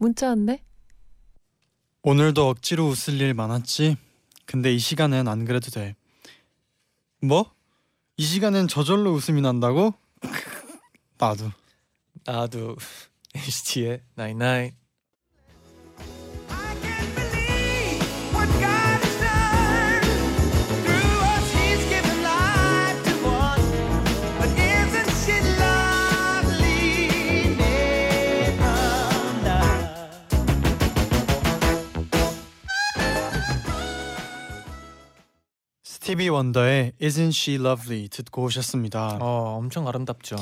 문자 왔네. 오늘도 억지로 웃을 일 많았지. 근데 이 시간엔 안 그래도 돼. 뭐? 이 시간엔 저절로 웃음이 난다고? 나도. 나도. HT의 99. 스티비 원더의 Isn't She Lovely 듣고 오셨습니다. 어 엄청 아름답죠.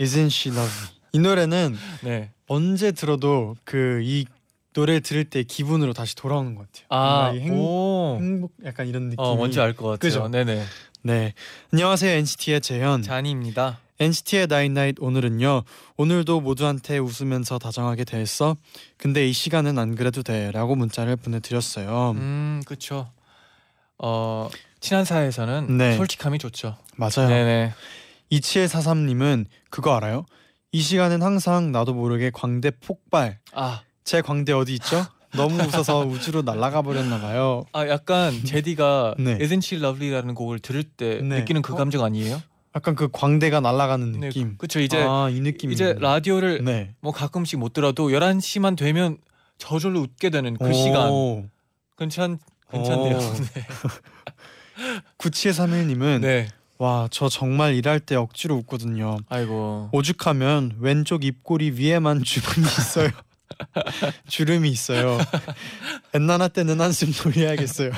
Isn't She Lovely. 이 노래는 네. 언제 들어도 그 이 노래 들을 때 기분으로 다시 돌아오는 것 같아요. 아, 행, 오. 행복 약간 이런 느낌이. 어 뭔지 알 것 같아요. 그죠? 네네. 네. 안녕하세요 NCT의 재현. 쟈니입니다. NCT의 night night 오늘은요. 오늘도 모두한테 웃으면서 다정하게 대했어. 근데 이 시간은 안 그래도 돼라고 문자를 보내드렸어요. 음 그쵸. 어 친한 사이에서는 네. 솔직함이 좋죠. 맞아요. 네네. 2743님은 그거 알아요? 이 시간엔 항상 나도 모르게 광대 폭발. 아. 제 광대 어디 있죠? 너무 웃어서 우주로 날아가 버렸나 봐요. 아 약간 제디가 네. Isn't She Lovely라는 곡을 들을 때 네. 느끼는 그 어? 감정 아니에요? 약간 그 광대가 날아가는 네, 느낌. 그쵸 이제 아, 이 느낌. 이제 라디오를 네. 뭐 가끔씩 못 들어도 11시만 되면 저절로 웃게 되는 그 시간 괜찮 괜찮네요. 오. 네. 9731님은 네. 와 저 정말 일할 때 억지로 웃거든요. 아이고. 오죽하면 왼쪽 입꼬리 위에만 주름이 있어요. 주름이 있어요. 엔나나 때는 한숨 돌려야겠어요.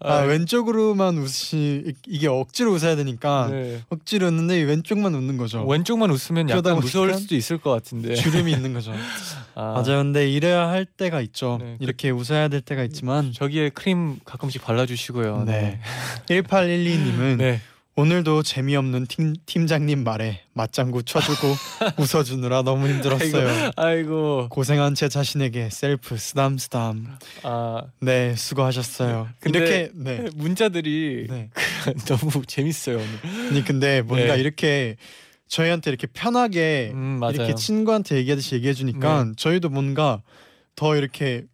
아 아이. 왼쪽으로만 웃이 이게 억지로 웃어야 되니까 네. 억지로 웃는데 왼쪽만 웃는 거죠. 왼쪽만 웃으면 약간 무서울 수도 있을 것 같은데. 주름이 있는 거죠. 아, 맞아요. 근데 이래야 할 때가 있죠. 네. 이렇게 웃어야 될 때가 있지만 저기에 크림 가끔씩 발라주시고요. 네. 1812님은 네. 오늘도 재미없는 팀, 팀장님 말에 맞장구 쳐주고 웃어주느라 너무 힘들었어요. 아이고. 고생한 제 자신에게 셀프 쓰담 쓰담. 아 네 수고하셨어요. 근데 이렇게 네. 문자들이 네. 너무 재밌어요 오늘. 아니 근데 뭔가 네. 이렇게 저희한테 이렇게 편하게 음 맞아요. 이렇게 친구한테 얘기하듯이 얘기해 주니까 저희도 뭔가 더 이렇게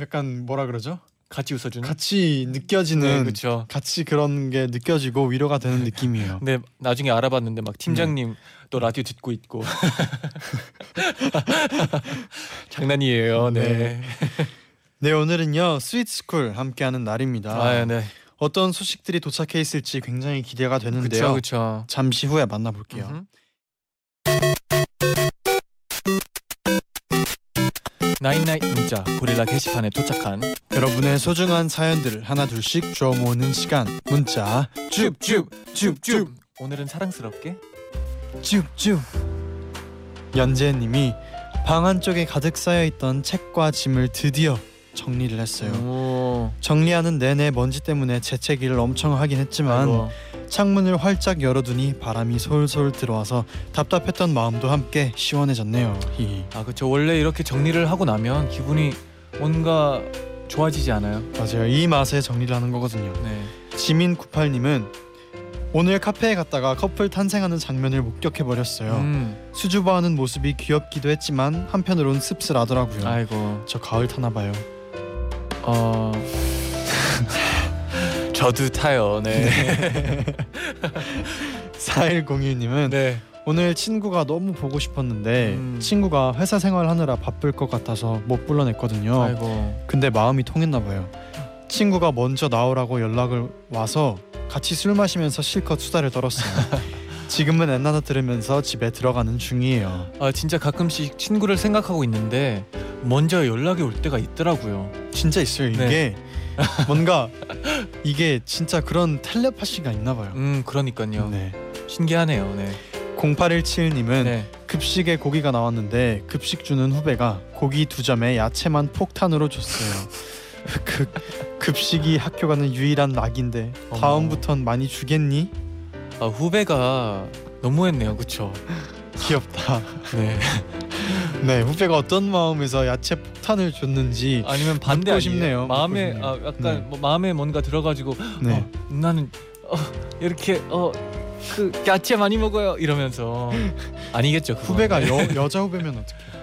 약간 뭐라 그러죠? 같이 웃어주는. 같이 네, 느껴지는 그렇죠. 같이 그런 게 느껴지고 위로가 되는 느낌이에요. 근데 나중에 알아봤는데 막 팀장님 네. 또 라디오 듣고 있고 장난이에요. 네. 네. 네 오늘은요 스위트스쿨 함께하는 날입니다. 아, 네. 어떤 소식들이 도착해 있을지 굉장히 기대가 되는데요. 그렇죠. 잠시 후에 만나볼게요. 나인나잇 문자 고릴라 게시판에 도착한 여러분의 소중한 사연들을 하나 둘씩 주워 모으는 시간 문자 줍줍줍줍 오늘은 사랑스럽게 줍줍 연재님이 방 안쪽에 가득 쌓여 있던 책과 짐을 드디어 정리를 했어요. 오, 정리하는 내내 먼지 때문에 재채기를 엄청 하긴 했지만 아이고. 창문을 활짝 열어두니 바람이 솔솔 들어와서 답답했던 마음도 함께 시원해졌네요. 히히. 아 그렇죠 원래 이렇게 정리를 하고 나면 기분이 뭔가 좋아지지 않아요? 맞아요. 이 맛에 정리를 하는 거거든요. 네. 지민 98님은 오늘 카페에 갔다가 커플 탄생하는 장면을 목격해 버렸어요. 음, 수줍어하는 모습이 귀엽기도 했지만 한편으론 씁쓸하더라고요. 아이고. 저 가을 타나 봐요. 어. 저도 타요. 네. 4101님은 네. 오늘 친구가 너무 보고 싶었는데 음. 친구가 회사 생활하느라 바쁠 것 같아서 못 불러냈거든요. 아이고. 근데 마음이 통했나 봐요. 친구가 먼저 나오라고 연락을 와서 같이 술 마시면서 실컷 수다를 떨었어요. 지금은 엔나나 들으면서 집에 들어가는 중이에요. 아 진짜 가끔씩 친구를 생각하고 있는데 먼저 연락이 올 때가 있더라고요. 진짜 있어요. 이게 네. 뭔가 이게 진짜 그런 텔레파시가 있나 봐요. 음 그러니까요. 네. 신기하네요. 네. 0817님은 네. 급식에 고기가 나왔는데 급식 주는 후배가 고기 두 점에 야채만 폭탄으로 줬어요. 그 급식이 학교 가는 유일한 낙인데. 다음부턴 많이 주겠니? 아, 후배가 너무했네요, 그쵸? 귀엽다. 네. 네 후배가 어떤 마음에서 야채 폭탄을 줬는지 아니면 반대 묻고 아니에요? 싶네요. 마음에 묻고 아, 싶네요. 약간 네. 뭐 마음에 뭔가 들어가지고 네 어, 나는 어, 이렇게 어 그 야채 많이 먹어요 이러면서 아니겠죠. 그건. 후배가 네. 여, 여자 후배면 어떡해?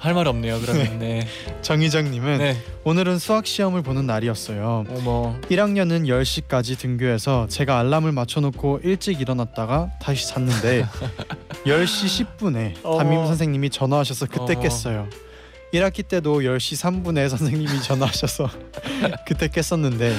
할 말 없네요. 그러면 네. 정희정님은 네. 오늘은 수학 시험을 보는 날이었어요. 어머. 1학년은 10시까지 등교해서 제가 알람을 맞춰놓고 일찍 일어났다가 다시 잤는데 10시 10분에 어머. 담임 선생님이 전화하셔서 그때 어머. 깼어요. 1학기 때도 10시 3분에 선생님이 전화하셔서 그때 깼었는데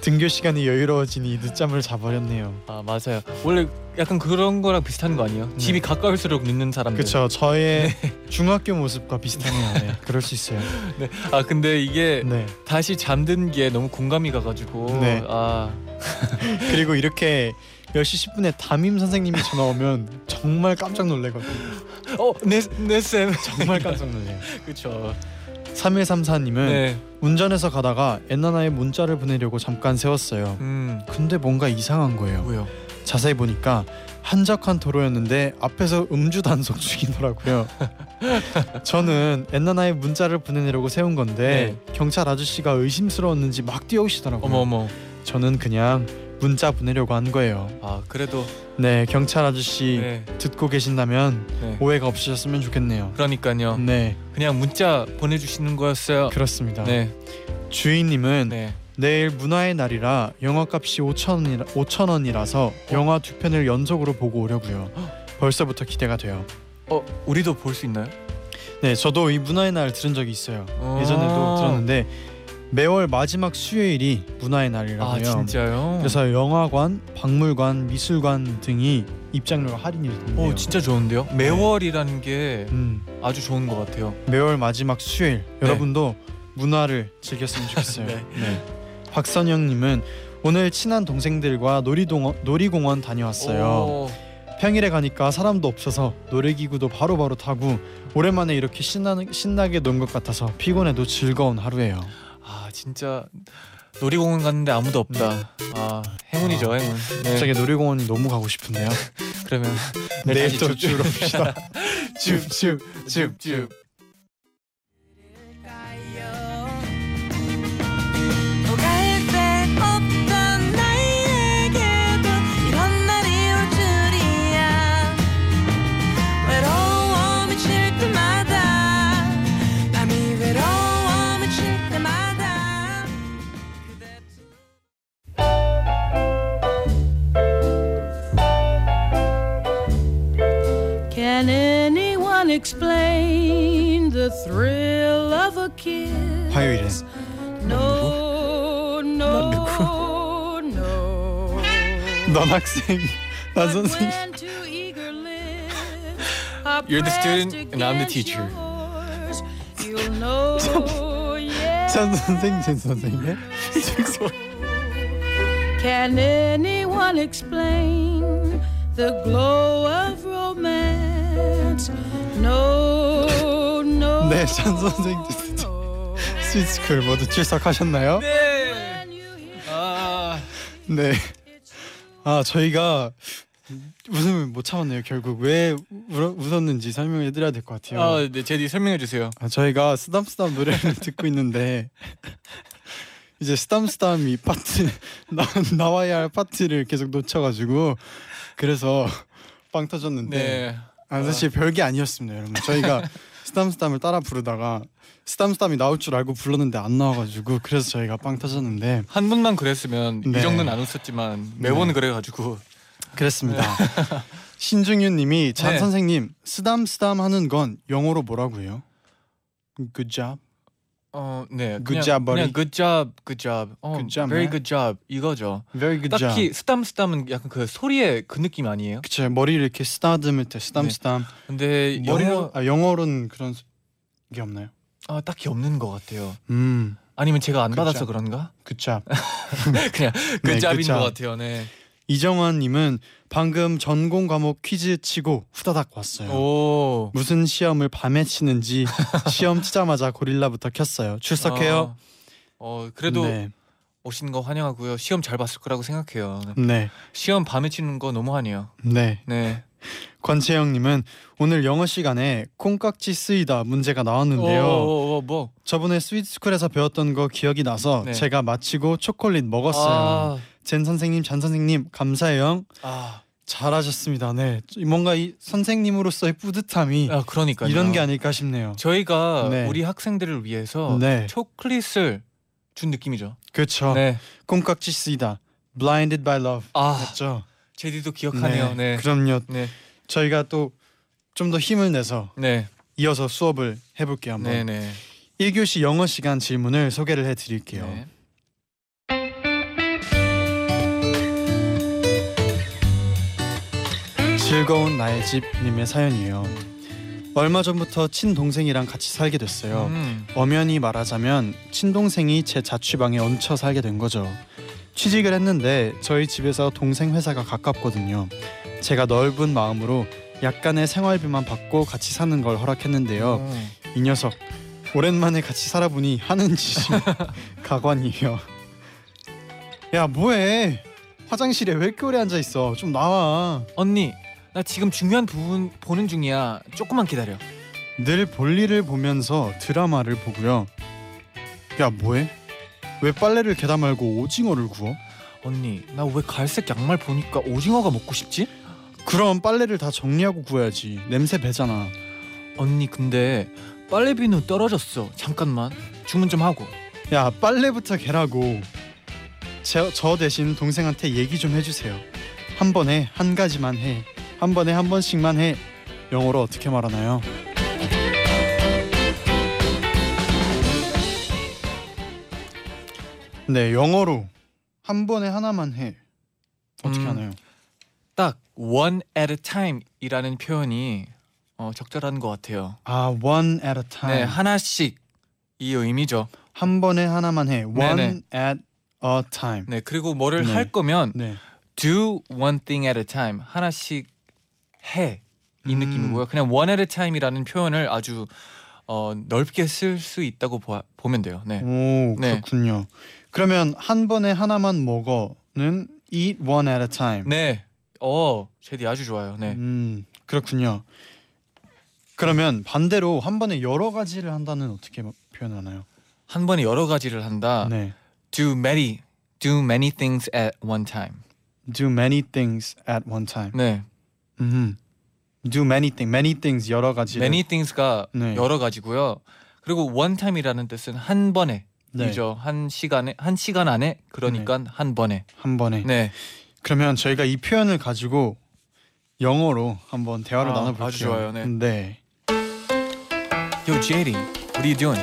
등교 시간이 여유로워지니 늦잠을 자버렸네요. 아 맞아요. 원래 약간 그런 거랑 비슷한 거 아니에요? 네. 집이 가까울수록 늦는 사람들. 그쵸 저의 중학교 모습과 비슷하네요. 네, 그럴 수 있어요. 아 근데 이게 네 다시 잠든 게 너무 공감이 가가지고 네. 아 그리고 이렇게 10시 10분에 담임 선생님이 전화 오면 정말 깜짝 놀래거든요. 어내내쌤 정말 깜짝 놀래요. 그쵸. 3134님은 네. 운전해서 가다가 엔나나에 문자를 보내려고 잠깐 세웠어요. 음 근데 뭔가 이상한 거예요. 뭐요? 자세히 보니까 한적한 도로였는데 앞에서 음주 단속 중이더라고요. 저는 엔나나에 문자를 보내려고 세운 건데 경찰 아저씨가 의심스러웠는지 막 뛰어오시더라고요. 어머 어머. 저는 그냥 문자 보내려고 한 거예요. 아 그래도 네, 경찰 아저씨 네. 듣고 계신다면 네. 오해가 없으셨으면 좋겠네요. 그러니까요. 네, 그냥 문자 보내주시는 거였어요. 그렇습니다. 네. 주인님은 네. 내일 문화의 날이라 영화값이 5천 원이라 5천 원이라서 영화 두 편을 연속으로 보고 오려고요. 벌써부터 기대가 돼요. 어 우리도 볼 수 있나요? 네, 저도 이 문화의 날 들은 적이 있어요. 어. 예전에도 들었는데 매월 마지막 수요일이 문화의 날이라고요. 아 진짜요? 그래서 영화관, 박물관, 미술관 등이 입장료가 할인이 된대요. 오 진짜 좋은데요? 매월이라는 게 음, 아주 좋은 것 같아요. 매월 마지막 수요일 여러분도 문화를 즐겼으면 좋겠어요. 네. 네. 박선영님은 오늘 친한 동생들과 놀이동원, 놀이공원 다녀왔어요. 오, 평일에 가니까 사람도 없어서 놀이기구도 바로바로 타고 오랜만에 이렇게 신나, 신나게 논 것 같아서 피곤해도 즐거운 하루예요. 아 진짜 놀이공원 갔는데 아무도 없다. 아 행운이죠 행운. 네. 갑자기 놀이공원이 너무 가고 싶은데요. 그러면 내일 다시 또 봅시다. 줍줍줍줍. explain the thrill of a kiss? 화요일에 No, no, no. 넌 학생, 난 But 선생님. when two eager lips are You're the student pressed and I'm the against teacher. yours, You'll know, yeah. 전 선생님, 전 선생님. Can anyone explain the glow of romance? No, no. 네, 전 선생님. no. 스위스쿨 모두 출석하셨나요? 네. 아 네. 아 저희가 웃음을 못 참았네요. 결국 왜 울, 웃었는지 설명해 드려야 될 것 같아요. 아, 네, 제디 설명해 주세요. 아, 저희가 쓰담쓰담 노래를 듣고 있는데 이제 쓰담쓰담 이 파트 나, 나와야 할 파트를 계속 놓쳐가지고 그래서 빵 터졌는데 네. 아, 사실 별게 아니었습니다, 여러분. 저희가 쓰담쓰담을 따라 부르다가 쓰담쓰담이 나올 줄 알고 불렀는데 안 나와가지고 그래서 저희가 빵 터졌는데 한 분만 그랬으면 네. 이 정도는 안 웃었지만 매번 네. 그래가지고 그랬습니다. 신중윤님이 잔 네. 선생님 쓰담쓰담 하는 건 영어로 뭐라고 해요? Good job. 어, 네. Good 그냥, job, buddy. 그냥 good job, good job. 어, Good job, very man. good job 이거죠. Very good 딱히 job. 스담 스담은 약간 그 소리의 그 느낌 아니에요? 그쵸 머리를 이렇게 쓰다듬을 때 쓰담쓰담. 근데 머리로 영어 아 영어로는 그런 게 없나요? 아, 딱히 없는 것 같아요. 음, 아니면 제가 안 good 받아서 job. 그런가? good job. 그냥 네, good job인 good job. 것 같아요. 네. 이정환님은 방금 전공 과목 퀴즈 치고 후다닥 왔어요. 오. 무슨 시험을 밤에 치는지 시험 치자마자 고릴라부터 켰어요. 출석해요. 아, 어 그래도 네. 오신 거 환영하고요. 시험 잘 봤을 거라고 생각해요. 네. 시험 밤에 치는 거 너무하네요. 네. 네. 권채영님은 오늘 영어 시간에 콩깍지 쓰이다 문제가 나왔는데요. 오, 오, 오, 뭐. 저번에 스위트스쿨에서 배웠던 거 기억이 나서 네. 제가 마치고 초콜릿 먹었어요. 아, 젠 선생님, 잔 선생님 감사해요. 아, 잘하셨습니다. 네, 뭔가 이 선생님으로서의 뿌듯함이 아 그러니까요. 이런 게 아닐까 싶네요. 저희가 네. 우리 학생들을 위해서 네. 초콜릿을 준 느낌이죠. 그렇죠. 네. 콩깍지 쓰이다. Blinded by Love. 아, 맞죠? 제디도 기억하네요. 네. 그럼요. 네. 저희가 또 좀 더 힘을 내서 네. 이어서 수업을 해볼게요. 한번. 네, 네. 1교시 영어 시간 질문을 소개를 해드릴게요. 네. 즐거운 나의 집님의 사연이에요. 얼마 전부터 친동생이랑 같이 살게 됐어요. 음. 엄연히 말하자면 친동생이 제 자취방에 얹혀 살게 된 거죠. 취직을 했는데 저희 집에서 동생 회사가 가깝거든요. 제가 넓은 마음으로 약간의 생활비만 받고 같이 사는 걸 허락했는데요. 어. 이 녀석 오랜만에 같이 살아보니 하는 짓이 가관이에요. 야 뭐해? 화장실에 왜 이렇게 오래 앉아 있어? 좀 나와. 언니, 나 지금 중요한 부분 보는 중이야. 조금만 기다려. 늘 볼일을 보면서 드라마를 보고요. 야 뭐해? 왜 빨래를 개다 말고 오징어를 구워? 언니, 나 왜 갈색 양말 보니까 오징어가 먹고 싶지? 그럼 빨래를 다 정리하고 구워야지. 냄새 배잖아. 언니, 근데 빨래 비누 떨어졌어. 잠깐만. 주문 좀 하고. 야 빨래부터 개라고. 제, 저 대신 동생한테 얘기 좀 해주세요. 한 번에 한 가지만 해. 한 번에 한 번씩만 해. 영어로 어떻게 말하나요? 네, 영어로 한 번에 하나만 해. 어떻게 음, 하나요? 딱 one at a time이라는 표현이 어, 적절한 것 같아요. 아, one at a time. 네, 하나씩 이 의미죠. 한 번에 하나만 해. one 네네. at a time. 네, 그리고 뭐를 네. 할 거면 네. do one thing at a time. 하나씩 해. 이 음. 느낌이고요. 그냥 one at a time이라는 표현을 아주 어, 넓게 쓸 수 있다고 보, 보면 돼요. 네. 오, 네. 그렇군요. 그러면 한 번에 하나만 먹어는 eat one at a time. 네. 어, 제디 아주 좋아요. 네. 음, 그렇군요. 그러면 반대로 한 번에 여러 가지를 한다는 어떻게 표현하나요? 한 번에 여러 가지를 한다. 네. Do many do many things at one time. Do many things at one time. 네. 음. Do many things, many things 여러 가지. many things가 네. 여러 가지고요. 그리고 one time이라는 뜻은 한 번에 네. 이죠. 한 시간에 한 시간 안에 그러니까 한 번에. 한 번에. 네. 그러면 저희가 이 표현을 가지고 영어로 한번 대화를 아, 나눠볼게요. 아주 좋아요, 네. 네. Yo, JD, what are you doing?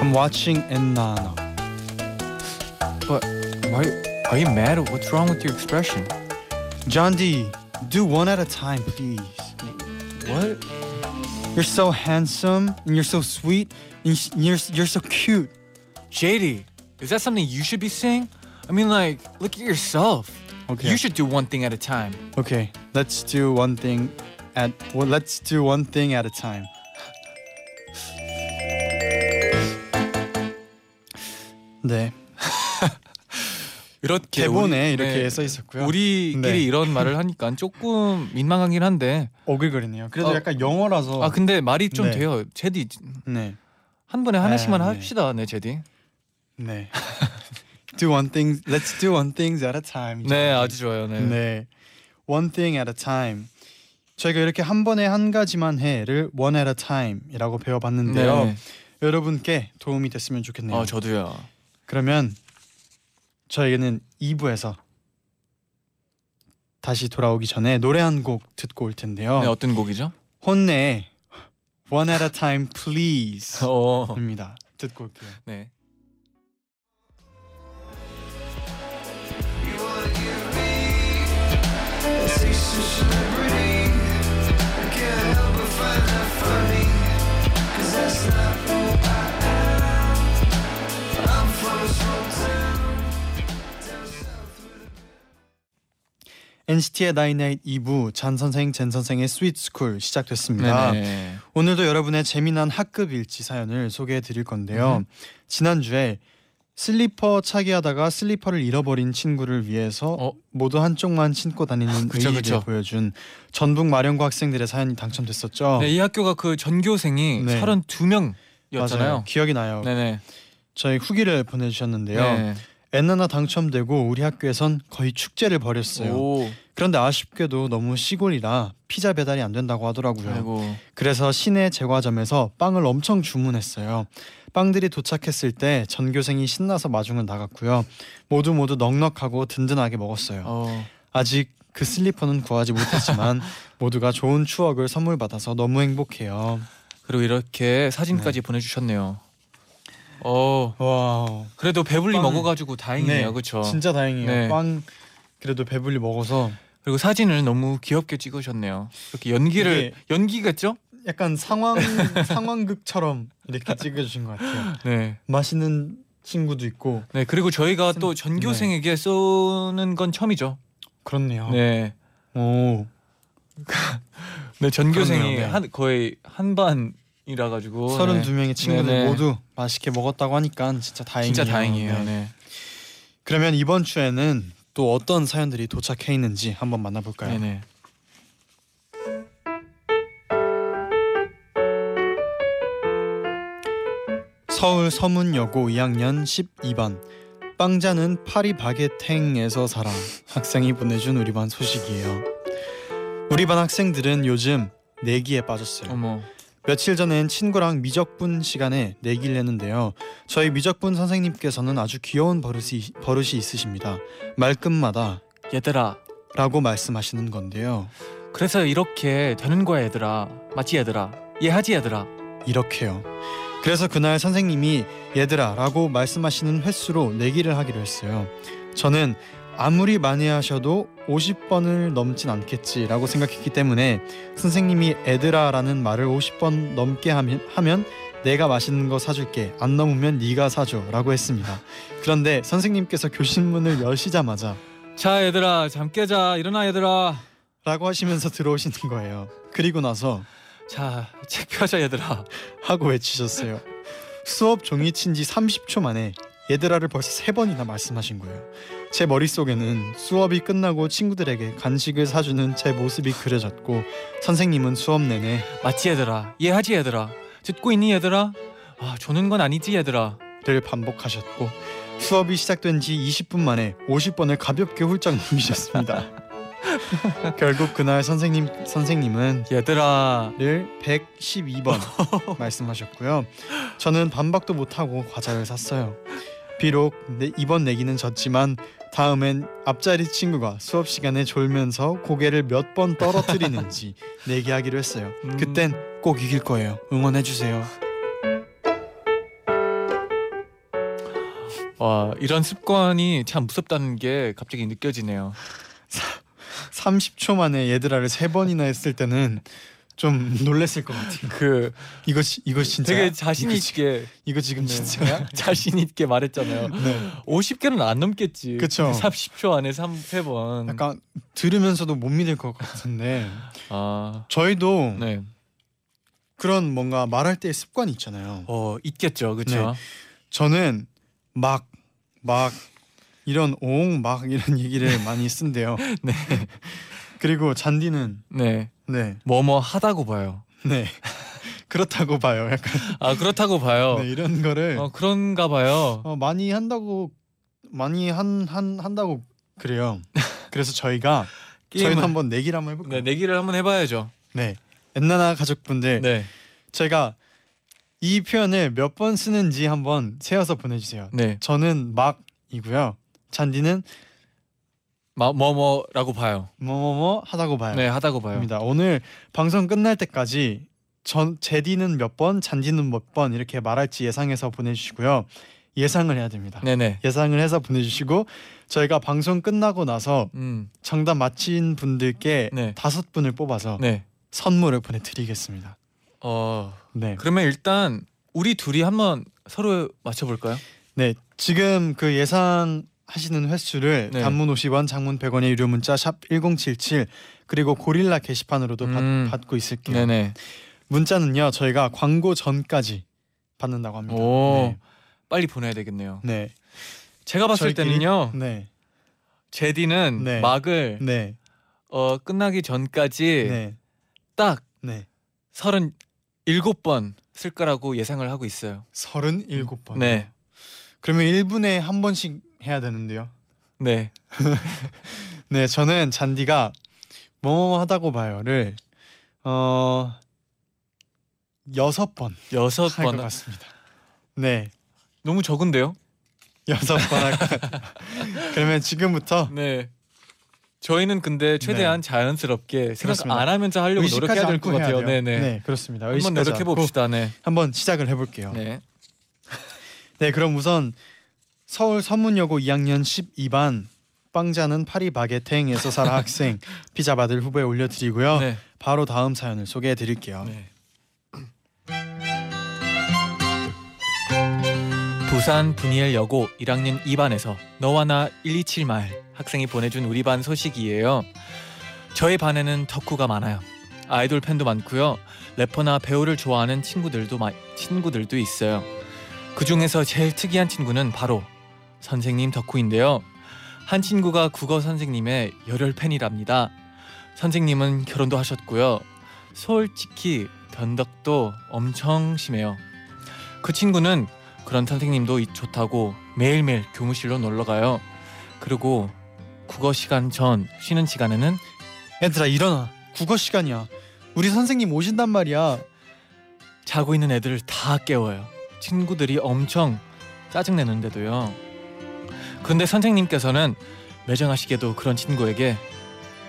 I'm watching Enna. But why are you mad? What's wrong with your expression? John D, do one at a time, please. What? You're so handsome and you're so sweet and you're you're so cute. JD, is that something you should be saying? I mean, like, look at yourself. Okay. You should do one thing at a time. Okay, let's do one thing at well, let's do one thing at a time. 네, 이렇게 대본에 우리- 이렇게 네, 써 있었고요. 우리끼리 네. 이런 말을 하니까 조금 민망하긴 한데. 오글거리네요. 그래도 어. 약간 영어라서. 아 근데 말이 좀 네. 돼요. 제디 네, 한 번에 하나씩만 아, 네. 합시다. 네, 제디. 네. do one thing. Let's do one things at a time. 네, 아주 좋아요. 네. 네. One thing at a time. 저희가 이렇게 한 번에 한 가지만 해를 one at a time이라고 배워봤는데요. 네. 여러분께 도움이 됐으면 좋겠네요. 어, 저도요. 그러면 저희는 2부에서 다시 돌아오기 전에 노래 한 곡 듣고 올 텐데요. 네, 어떤 곡이죠? 혼내의 One at a time please 어. 입니다. 듣고 올게요. 네. NCT의 나인나잇 2부 쟌 선생 잰 선생의 sweet school 시작됐습니다. 네네. 오늘도 여러분의 재미난 학급 일지 사연을 소개해 드릴 건데요. 음. 지난주에 슬리퍼 차기 하다가 슬리퍼를 잃어버린 친구를 위해서 어? 모두 한쪽만 신고 다니는 그쵸, 의리를 그쵸. 보여준 전북 마령고 학생들의 사연이 당첨됐었죠. 네, 이 학교가 그 전교생이 네. 32명이었잖아요. 맞아요. 기억이 나요. 네네. 저희 후기를 보내주셨는데요. 네. 엔나나 당첨되고 우리 학교에선 거의 축제를 벌였어요. 오. 그런데 아쉽게도 너무 시골이라 피자 배달이 안 된다고 하더라고요. 아이고. 그래서 시내 제과점에서 빵을 엄청 주문했어요. 빵들이 도착했을 때 전교생이 신나서 마중을 나갔고요. 모두 모두 넉넉하고 든든하게 먹었어요. 어. 아직 그 슬리퍼는 구하지 못했지만 모두가 좋은 추억을 선물 받아서 너무 행복해요. 그리고 이렇게 사진까지 보내주셨네요. 어. 와, 그래도 배불리 빵. 먹어가지고 다행이네요, 네, 그렇죠? 진짜 다행이에요. 네. 빵 그래도 배불리 먹어서 그리고 사진을 너무 귀엽게 찍으셨네요. 이렇게 연기를 연기겠죠? 약간 상황 상황극처럼 이렇게 찍어주신 것 같아요. 네. 맛있는 친구도 있고 네 그리고 저희가 또 전교생에게 쏘는 건 처음이죠. 그렇네요. 네. 오, 네 전교생이 그렇네요, 네. 한 거의 한 반 이라 가지고 32명의 친구들 네네. 모두 맛있게 먹었다고 하니까 진짜 다행이에요. 진짜 다행이에요. 네. 네. 그러면 이번 주에는 또 어떤 사연들이 도착해 있는지 한번 만나볼까요? 네네. 서울 서문여고 2학년 12반 빵자는 파리 바게탱에서 살아 학생이 보내준 우리 반 소식이에요. 우리 반 학생들은 요즘 내기에 빠졌어요. 어머. 며칠 전엔 친구랑 미적분 시간에 내기를 했는데요. 저희 미적분 선생님께서는 아주 귀여운 버릇이, 버릇이 있으십니다. 말끝마다 얘들아. 라고 말씀하시는 건데요. 그래서 이렇게 되는 거야 얘들아. 맞지 얘들아. 이해하지 얘들아. 이렇게요. 그래서 그날 선생님이 얘들아 라고 말씀하시는 횟수로 내기를 하기로 했어요. 저는 아무리 많이 하셔도 50번을 넘진 않겠지라고 생각했기 때문에 선생님이 애들아라는 말을 50번 넘게 하면, 하면 내가 맛있는 거 사줄게 안 넘으면 네가 사줘라고 했습니다. 그런데 선생님께서 교실 문을 여시자마자 자 얘들아 잠 깨자 일어나 얘들아. 라고 하시면서 들어오시는 거예요. 그리고 나서 자책 펴자 얘들아. 하고 외치셨어요. 수업 종이 친 지 30초 만에 얘들아를 벌써 세 번이나 말씀하신 거예요. 제 머릿속에는 수업이 끝나고 친구들에게 간식을 사주는 제 모습이 그려졌고 선생님은 수업 내내 맞지 얘들아. 이해하지 얘들아. 듣고 있니 얘들아? 아 조는 건 아니지 얘들아. 를 반복하셨고 수업이 시작된 지 20분 만에 50번을 가볍게 훌쩍 넘기셨습니다. 결국 그날 선생님 선생님은 얘들아. 를 112번 말씀하셨고요. 저는 반박도 못 하고 과자를 샀어요. 비록 내, 이번 내기는 졌지만 다음엔 앞자리 친구가 수업 시간에 졸면서 고개를 몇 번 떨어뜨리는지 내기하기로 했어요. 음. 그땐 꼭 이길 거예요. 응원해 주세요. 와 이런 습관이 참 무섭다는 게 갑자기 느껴지네요. 30초 만에 얘들아를 세 번이나 했을 때는 좀 놀랬을 것 같아요. 그 이거 지- 이거 진짜 되게 자신 있게 이거 지금 네. 진짜야? 자신 있게 말했잖아요. 네. 50개는 안 넘겠지. 그쵸. 30초 안에 3, 3번. 약간 들으면서도 못 믿을 것 같은데 아. 저희도 네. 그런 뭔가 말할 때 습관이 있잖아요. 어, 있겠죠. 그렇죠. 저는 막 막 이런 옹 막 이런 얘기를 많이 쓴대요. 네. 그리고 잔디는 네. 네, 뭐뭐 하다고 봐요. 네 그렇다고 봐요. 약간 아, 그렇다고 봐요. 네, 이런 거를 어, 그런가 봐요. 어, 많이 한다고 많이 한 한 한다고 그래요. 그래서 저희가 저희도 게임을- 한번 내기를 한번 해볼까요? 네, 내기를 한번 해 봐야죠. 네. 엔나나 가족분들 네. 제가 이 표현을 몇 번 쓰는지 한번 세어서 보내주세요. 네. 저는 막이고요. 잔디는 마, 뭐뭐라고 봐요. 뭐뭐뭐 하다고 봐요. 네, 하다고 봐요. 입니다. 오늘 방송 끝날 때까지 전 제디는 몇 번, 잔디는 몇 번 이렇게 말할지 예상해서 보내주시고요. 예상을 해야 됩니다. 네, 네. 예상을 해서 보내주시고 저희가 방송 끝나고 나서 음. 정답 맞힌 분들께 네. 다섯 분을 뽑아서 네. 선물을 보내드리겠습니다. 어, 네, 그러면 일단 우리 둘이 한번 서로 맞춰 볼까요? 네 지금 그 예상한 하시는 횟수를 네. 단문 50원, 장문 100원의 유료 문자 샵 #1077 그리고 고릴라 게시판으로도 받- 음. 받 고 있을게요. 네네. 문자는요 저희가 광고 전까지 받는다고 합니다. 오 빨리 보내야 되겠네요. 네. 네. 제가 봤을 저희끼리? 때는요. 네. 제디는 네. 막을 네. 어, 끝나기 전까지 네. 딱 네. 37번 쓸 거라고 예상을 하고 있어요. 37번. 네. 그러면 1분에 한 번씩 해야 되는데요. 네. 네, 저는 잔디가 뭐뭐 하다고 봐요를 어 여섯 번 여섯 번 같습니다. 네, 너무 적은데요? 여섯 번 할 것 같아요. 그러면 지금부터 네. 저희는 근데 최대한 자연스럽게 생각 그렇습니다. 안 하면서 하려고 노력해야 될 것 같아요. 돼요. 네네. 네, 그렇습니다. 한번 노력해 봅시다. 네. 한번 시작을 해 볼게요. 네. 네, 그럼 우선 서울 서문여고 2학년 12반 빵자는 파리 바게탱에서 살아 학생 피자 받을 후보에 올려드리고요. 네. 바로 다음 사연을 소개해드릴게요. 네. 부산 분이엘 여고 1학년 2반에서 너와 나 127말 학생이 보내준 우리 반 소식이에요. 저희 반에는 덕후가 많아요. 아이돌 팬도 많고요. 래퍼나 배우를 좋아하는 친구들도 마, 친구들도 있어요. 그 중에서 제일 특이한 친구는 바로 선생님 덕후인데요. 한 친구가 국어 선생님의 열혈 팬이랍니다. 선생님은 결혼도 하셨고요. 솔직히 변덕도 엄청 심해요. 그 친구는 그런 선생님도 이- 좋다고 매일매일 교무실로 놀러 가요. 그리고 국어 시간 전 쉬는 시간에는 얘들아 일어나. 국어 시간이야. 우리 선생님 오신단 말이야. 자고 있는 애들을 다 깨워요. 친구들이 엄청 짜증내는데도요. 그런데 선생님께서는 매정하시게도 그런 친구에게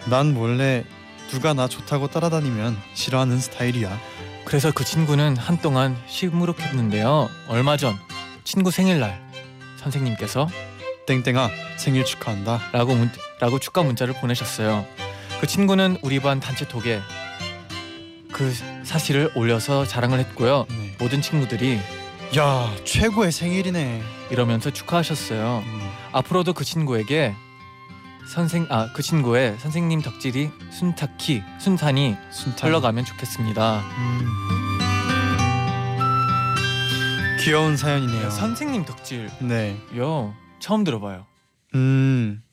난 원래 누가 나 좋다고 따라다니면 싫어하는 스타일이야. 그래서 그 친구는 한동안 시무룩했는데요. 얼마 전 친구 생일날 선생님께서 땡땡아 생일 축하한다. 라고 문, 라고 축하 문자를 보내셨어요. 그 친구는 우리 반 단체 톡에 그 사실을 올려서 자랑을 했고요. 네. 모든 친구들이 야 최고의 생일이네. 이러면서 축하하셨어요. 음, 앞으로도 그 친구에게 선생 아 그 친구의 선생님 덕질이 순탁히 순탄히 순탄. 흘러가면 좋겠습니다. 음. 귀여운 사연이네요. 선생님 덕질요 네. 처음 들어봐요. 음.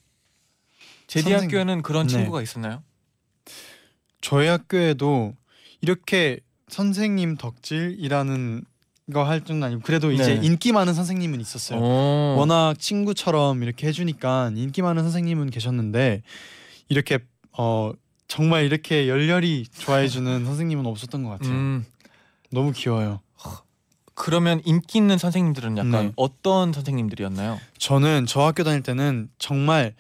제디 선생- 학교에는 그런 네. 친구가 있었나요? 저희 학교에도 이렇게 선생님 덕질이라는 거 할 정도 아니고 그래도 이제 네. 인기 많은 선생님은 있었어요. 오. 워낙 친구처럼 이렇게 해주니까 인기 많은 선생님은 계셨는데 이렇게 어 정말 이렇게 열렬히 좋아해주는 선생님은 없었던 것 같아요. 음, 너무 귀여워요. 그러면 인기 있는 선생님들은 약간 네. 어떤 선생님들이었나요? 저는 저 학교 다닐 때는 정말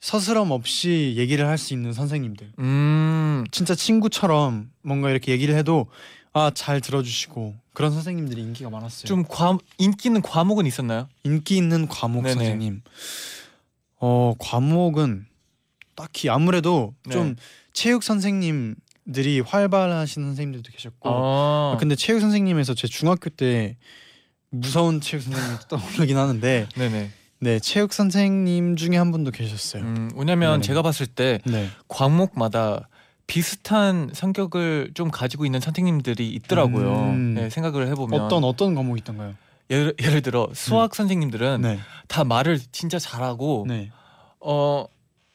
서스럼 없이 얘기를 할 수 있는 선생님들. 음, 진짜 친구처럼 뭔가 이렇게 얘기를 해도 아 잘 들어주시고 그런 선생님들이 인기가 많았어요. 좀 과, 인기 있는 과목은 있었나요? 인기 있는 과목 네네. 선생님. 어 과목은 딱히 아무래도 네. 좀 체육 선생님들이 활발하신 선생님들도 계셨고. 어, 아, 근데 체육 선생님에서 제 중학교 때 무서운 체육 선생님이 떠오르긴 하는데 네네. 네 체육 선생님 중에 한 분도 계셨어요. 음, 왜냐면 네네. 제가 봤을 때 네. 과목마다 비슷한 성격을 좀 가지고 있는 선생님들이 있더라고요. 음. 네, 생각을 해보면 어떤 어떤 과목이 있던가요? 예를, 예를 들어 수학 선생님들은 네. 다 말을 진짜 잘하고 네. 어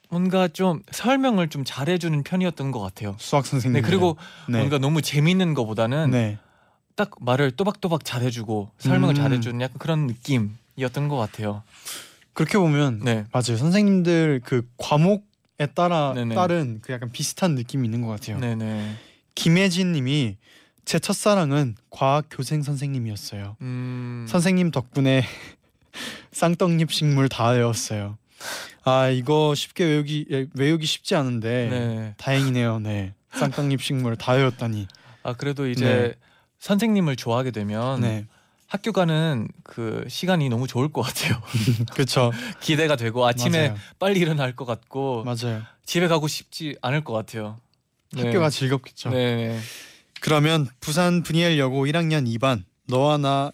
뭔가 좀 설명을 좀 잘해주는 편이었던 것 같아요. 수학 선생님. 네 그리고 네. 뭔가 너무 재밌는 것보다는 네. 딱 말을 또박또박 잘해주고 설명을 음. 잘해주는 약간 그런 느낌이었던 것 같아요. 그렇게 보면 네. 맞아요. 선생님들 그 과목 에 따라 네네. 따른 그 약간 비슷한 느낌이 있는 것 같아요. 네네. 김혜진님이 제 첫사랑은 과학 교생 선생님이었어요. 음. 선생님 덕분에 쌍떡잎 식물 다 외웠어요. 아 이거 쉽게 외우기 예, 외우기 쉽지 않은데 네. 다행이네요. 네 쌍떡잎 식물 다 외웠다니. 아 그래도 이제 네. 선생님을 좋아하게 되면 네 학교 가는 그 시간이 너무 좋을 것 같아요. 그렇죠. 기대가 되고 아침에 맞아요. 빨리 일어날 것 같고 맞아요. 집에 가고 싶지 않을 것 같아요. 네. 학교가 즐겁겠죠. 네. 그러면 부산 분이엘 여고 1학년 2반 너와 나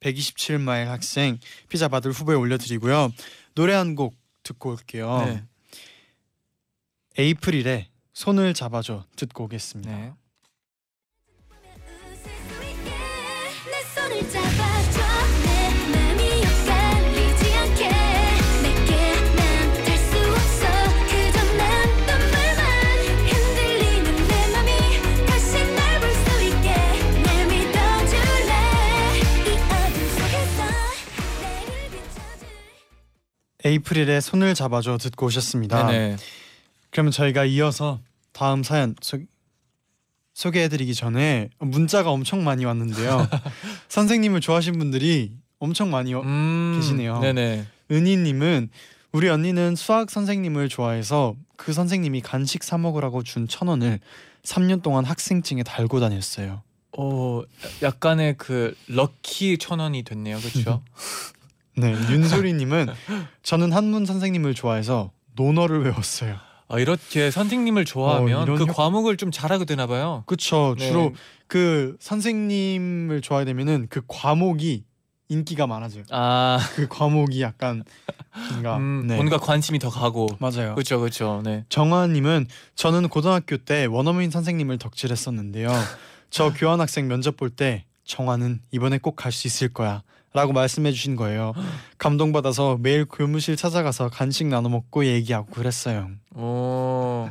127마일 학생 피자 받을 후보에 올려드리고요. 노래 한 곡 듣고 올게요. 네. 에이프릴의 손을 잡아줘 듣고 오겠습니다. 네. 에이프릴의 손을 잡아줘 듣고 오셨습니다. 네네. 그러면 저희가 이어서 다음 사연 소, 소개해드리기 전에 문자가 엄청 많이 왔는데요. 선생님을 좋아하신 분들이 엄청 많이 어, 음, 계시네요. 네네. 은희님은 우리 언니는 수학 선생님을 좋아해서 그 선생님이 간식 사 먹으라고 준 천 원을 3년 동안 학생증에 달고 다녔어요. 어, 약간의 그 럭키 천 원이 됐네요. 그렇죠? 네, 윤소리님은 저는 한문 선생님을 좋아해서 논어를 외웠어요. 아, 이렇게 선생님을 좋아하면 어, 그 효- 과목을 좀 잘하게 되나 봐요. 그쵸? 네. 주로 그 선생님을 좋아하게 되면은 그 과목이 인기가 많아져요. 아, 그 과목이 약간 뭔가 음, 네. 뭔가 관심이 더 가고. 맞아요. 그렇죠, 그렇죠. 네. 정화님은 저는 고등학교 때 원어민 선생님을 덕질했었는데요. 저 교환학생 면접 볼 때 정화는 이번에 꼭 갈 수 있을 거야. 라고 말씀해 주신 거예요. 감동받아서 매일 교무실 찾아가서 간식 나눠 먹고 얘기하고 그랬어요. 오,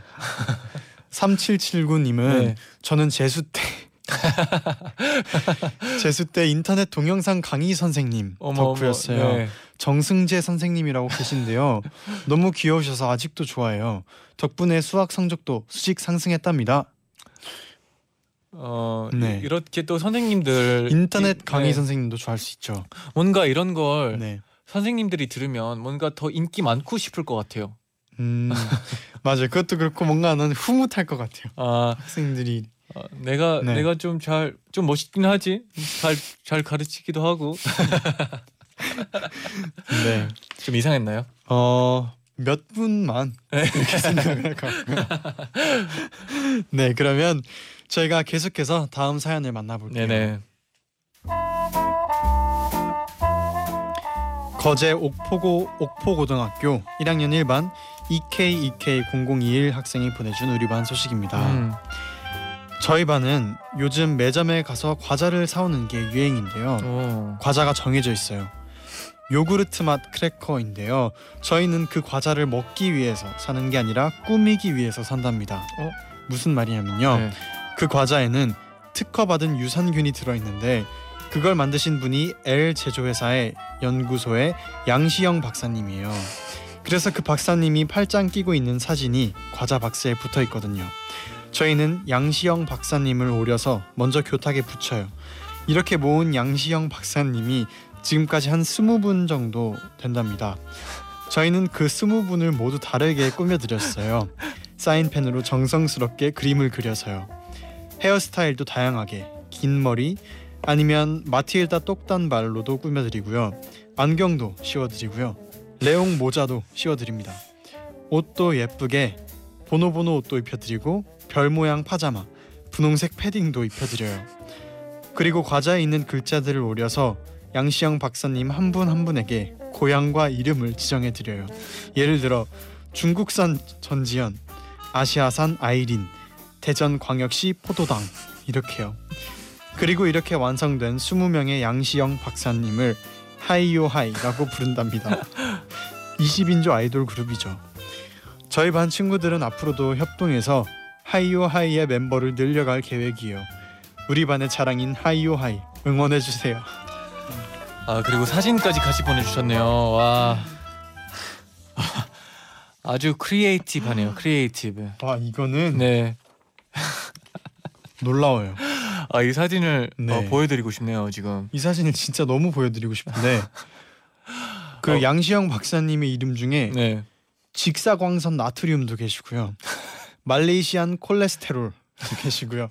3779님은 네. 저는 재수 때 재수 때 인터넷 동영상 강의 선생님 어머, 어머, 덕후였어요. 네. 정승재 선생님이라고 계신데요. 너무 귀여우셔서 아직도 좋아해요. 덕분에 수학 성적도 수직 상승했답니다. 어, 네. 이- 이렇게 또 선생님들 인터넷 이- 강의 네. 선생님도 좋아할 수 있죠. 뭔가 이런 걸 네. 선생님들이 들으면 뭔가 더 인기 많고 싶을 것 같아요. 음, 맞아요. 그것도 그렇고 뭔가는 흐뭇할 것 같아요. 아, 학생들이 어, 내가 네. 내가 좀잘좀 멋있긴 하지. 잘 잘 가르치기도 하고 네. 좀 이상했나요? 어, 몇 분만 네. 그렇게 생각을 할것 같고요. 네, 그러면 저희가 계속해서 다음 사연을 만나볼게요. 네네. 거제 옥포고 옥포고등학교 1학년 1반 EK2K0021 학생이 보내준 우리 반 소식입니다. 음, 저희 반은 요즘 매점에 가서 과자를 사오는 게 유행인데요. 오. 과자가 정해져 있어요. 요구르트 맛 크래커인데요. 저희는 그 과자를 먹기 위해서 사는 게 아니라 꾸미기 위해서 산답니다. 어? 무슨 말이냐면요. 네. 그 과자에는 특허받은 유산균이 들어있는데 그걸 만드신 분이 L 제조회사의 연구소의 양시영 박사님이에요. 그래서 그 박사님이 팔짱 끼고 있는 사진이 과자 박스에 붙어 있거든요. 저희는 양시영 박사님을 오려서 먼저 교탁에 붙여요. 이렇게 모은 양시영 박사님이 지금까지 한 스무 분 정도 된답니다. 저희는 그 스무 분을 모두 다르게 꾸며드렸어요. 사인펜으로 정성스럽게 그림을 그려서요. 헤어스타일도 다양하게 긴 머리 아니면 마틸다 똑단발로도 꾸며드리고요. 안경도 씌워드리고요. 레옹 모자도 씌워드립니다. 옷도 예쁘게 보노보노 옷도 입혀드리고 별 모양 파자마, 분홍색 패딩도 입혀드려요. 그리고 과자에 있는 글자들을 오려서 양시영 박사님 한 분한 분에게 고향과 이름을 지정해 드려요. 예를 들어 중국산 전지현, 아시아산 아이린, 대전 광역시 포도당 이렇게요. 그리고 이렇게 완성된 20명의 양시영 박사님을 하이요하이라고 부른답니다. 20인조 아이돌 그룹이죠. 저희 반 친구들은 앞으로도 협동해서 하이요하이의 멤버를 늘려갈 계획이에요. 우리 반의 자랑인 하이요하이 응원해 주세요. 아 그리고 사진까지 같이 보내주셨네요. 와. 아주 creative하네요. creative. 와 이거는 네. 놀라워요. 아 이 사진을 네. 어, 보여드리고 싶네요 지금. 이 사진을 진짜 너무 보여드리고 싶은데 그 어. 양시영 박사님의 이름 중에 네. 직사광선 나트륨도 계시고요. Malaysian 콜레스테롤 계시고요.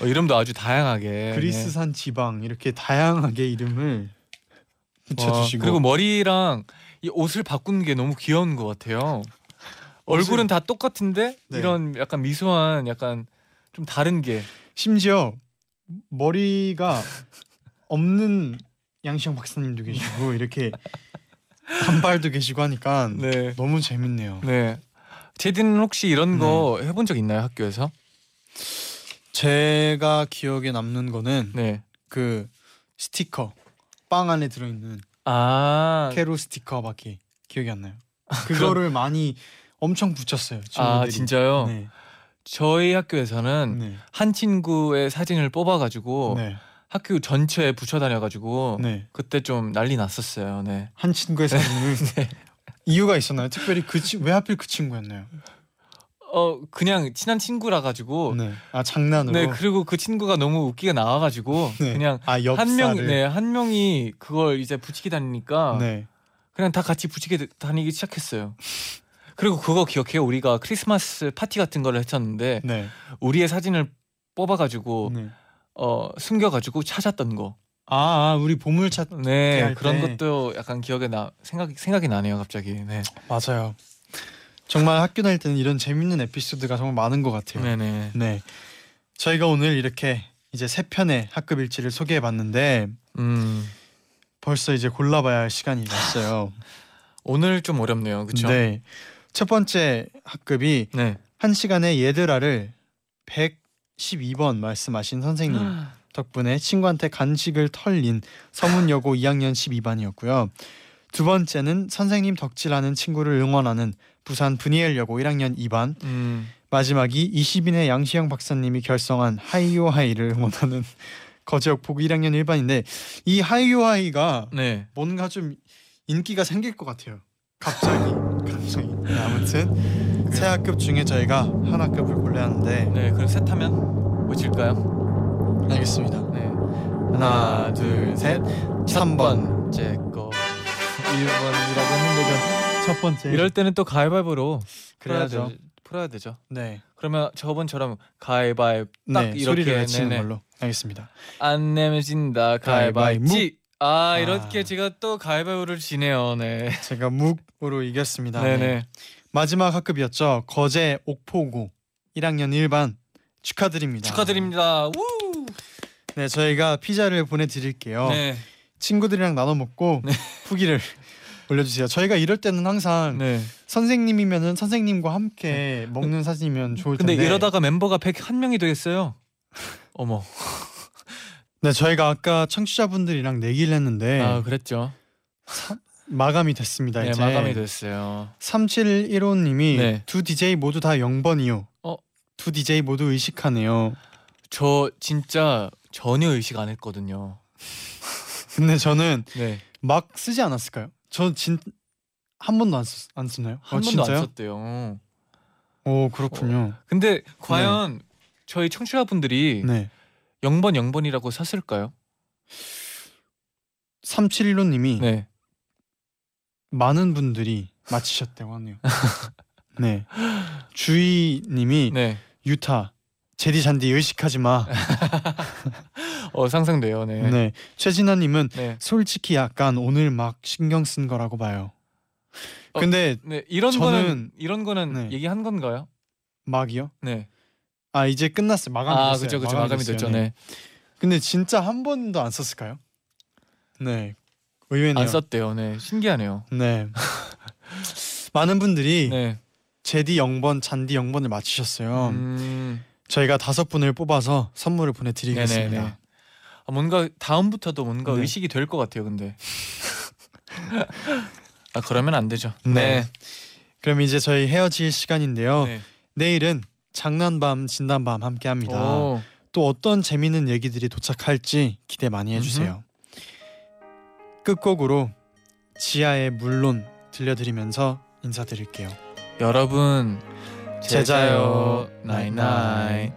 어, 이름도 아주 다양하게. 그리스산 지방 이렇게 다양하게 이름을 네. 붙여주시고 와, 그리고 머리랑 이 옷을 바꾸는 게 너무 귀여운 것 같아요. 얼굴은 다 똑같은데 네. 이런 약간 미소한 약간 좀 다른 게. 심지어 머리가 없는 양시영 박사님도 계시고 이렇게 단발도 계시고 하니까 네. 너무 재밌네요. 네. 제디는 혹시 이런 거 해본 적 있나요 학교에서? 제가 기억에 남는 거는 네. 그 스티커 빵 안에 들어있는 아, 캐롤 스티커밖에 기억이 안 나요. 그거를 많이 엄청 붙였어요. 친구들이. 아 진짜요? 네. 저희 학교에서는 네. 한 친구의 사진을 뽑아가지고 네. 학교 전체에 붙여 다녀가지고 네. 그때 좀 난리 났었어요. 네. 한 친구의 사진을 이유가 있었나요? 특별히 그 친, 왜 하필 그 친구였나요? 어 그냥 친한 친구라 가지고 네. 네. 아 장난으로. 그리고 그 친구가 너무 웃기게 나와가지고 네. 그냥 아한 엽사를. 명, 네, 한 명이 그걸 이제 붙이게 다니니까 네. 그냥 다 같이 붙이게 다니기 시작했어요. 그리고 그거 기억해요. 우리가 크리스마스 파티 같은 거를 했었는데 네. 우리의 사진을 뽑아가지고 네. 어 숨겨가지고 찾았던 거. 아, 아 우리 보물 찾네할 그런 때. 것도 약간 기억에 나 생각이 생각이 나네요 갑자기. 네. 맞아요. 정말 학교 다닐 때는 이런 재밌는 에피소드가 정말 많은 것 같아요. 네네. 네. 저희가 오늘 이렇게 이제 세 편의 학급 일지를 소개해 봤는데 음 벌써 이제 골라봐야 할 시간이 왔어요. 오늘 좀 어렵네요. 그렇죠? 네. 첫 번째 학급이 네. 한 시간에 얘들아를 112번 말씀하신 선생님 덕분에 친구한테 간식을 털린 서문여고 2학년 12반이었고요. 두 번째는 선생님 덕질하는 친구를 응원하는 부산 분이엘여고 1학년 2반. 음 마지막이 20인의 양시영 박사님이 결성한 하이요하이를 응원하는 거제역 포구 1학년 1반인데 이 하이요하이가 네. 뭔가 좀 인기가 생길 것 같아요. 갑자기 갑자기. 네, 아무튼 새 학급 중에 저희가 한 학급을 골라야 하는데 네. 그럼 셋 하면 뭐질까요? 알겠습니다. 네. 하나 둘셋 3번 번째 거 1번이라고 했는데 첫 번째 좀 이럴 때는 또 가위바위보로 풀어야 그래야죠. 되, 풀어야 되죠. 네. 그러면 저번처럼 가위바위보 딱 네, 이렇게 소리를 외치는 네네. 걸로 알겠습니다. 안 내면 진다 가위바위보. 가위바위보. 아 아. 이렇게 제가 또 가위바위보를 지네요. 네. 제가 묵으로 이겼습니다. 네네. 네. 마지막 학급이었죠. 거제 옥포구 1학년 1반 축하드립니다. 축하드립니다. 우. 네, 저희가 피자를 보내드릴게요. 네. 친구들이랑 나눠 먹고 후기를 올려주세요. 저희가 이럴 때는 항상 네. 선생님이면은 선생님과 함께 먹는 사진이면 좋을 근데 텐데. 이러다가 멤버가 101명이 되겠어요. 어머. 네, 저희가 아까 청취자분들이랑 내기를 했는데 아 그랬죠. 마감이 됐습니다. 네 이제 마감이 됐어요. 3715님이 네. 두 DJ 모두 다 0번이요. 어? 두 DJ 모두 의식하네요. 저 진짜 전혀 의식 안 했거든요. 근데 저는 네. 막 쓰지 않았을까요? 저 진 한 번도 안, 쓰, 안 쓰나요? 한 어, 번도 진짜요? 안 썼대요. 오 그렇군요. 근데 과연 저희 청취자분들이 네. 0번 0번이라고 샀을까요? 3715님이 네. 많은 분들이 맞히셨다고 하네요. 네. 주희님이 네. 유타 제디 잔디 의식하지 마. 어 상상돼요. 네. 네. 최진아님은 네. 솔직히 약간 오늘 막 신경 쓴 거라고 봐요. 어, 근데 네. 이런 저는- 거는 이런 거는 네. 얘기한 건가요? 막이요? 네. 아 이제 끝났어요. 마감이 아, 됐어요. 그죠 그죠. 마감이. 됐죠. 네. 네. 근데 진짜 한 번도 안 썼을까요? 네. 의외네요. 안 썼대요. 네. 신기하네요. 네. 많은 분들이 네. 제디 0번, 잔디 0번을 맞히셨어요. 음. 저희가 다섯 분을 뽑아서 선물을 보내드리겠습니다. 네네네. 아, 뭔가 다음부터도 뭔가 네. 의식이 될 것 같아요. 근데. 아 그러면 안 되죠. 네. 그럼 이제 저희 헤어질 시간인데요. 네. 내일은 장난밤, 진단밤 함께합니다. 오. 또 어떤 재미있는 얘기들이 도착할지 기대 많이 해주세요. 끝곡으로 지아의 물론 들려드리면서 인사드릴게요. 여러분 제자요 나잇나잇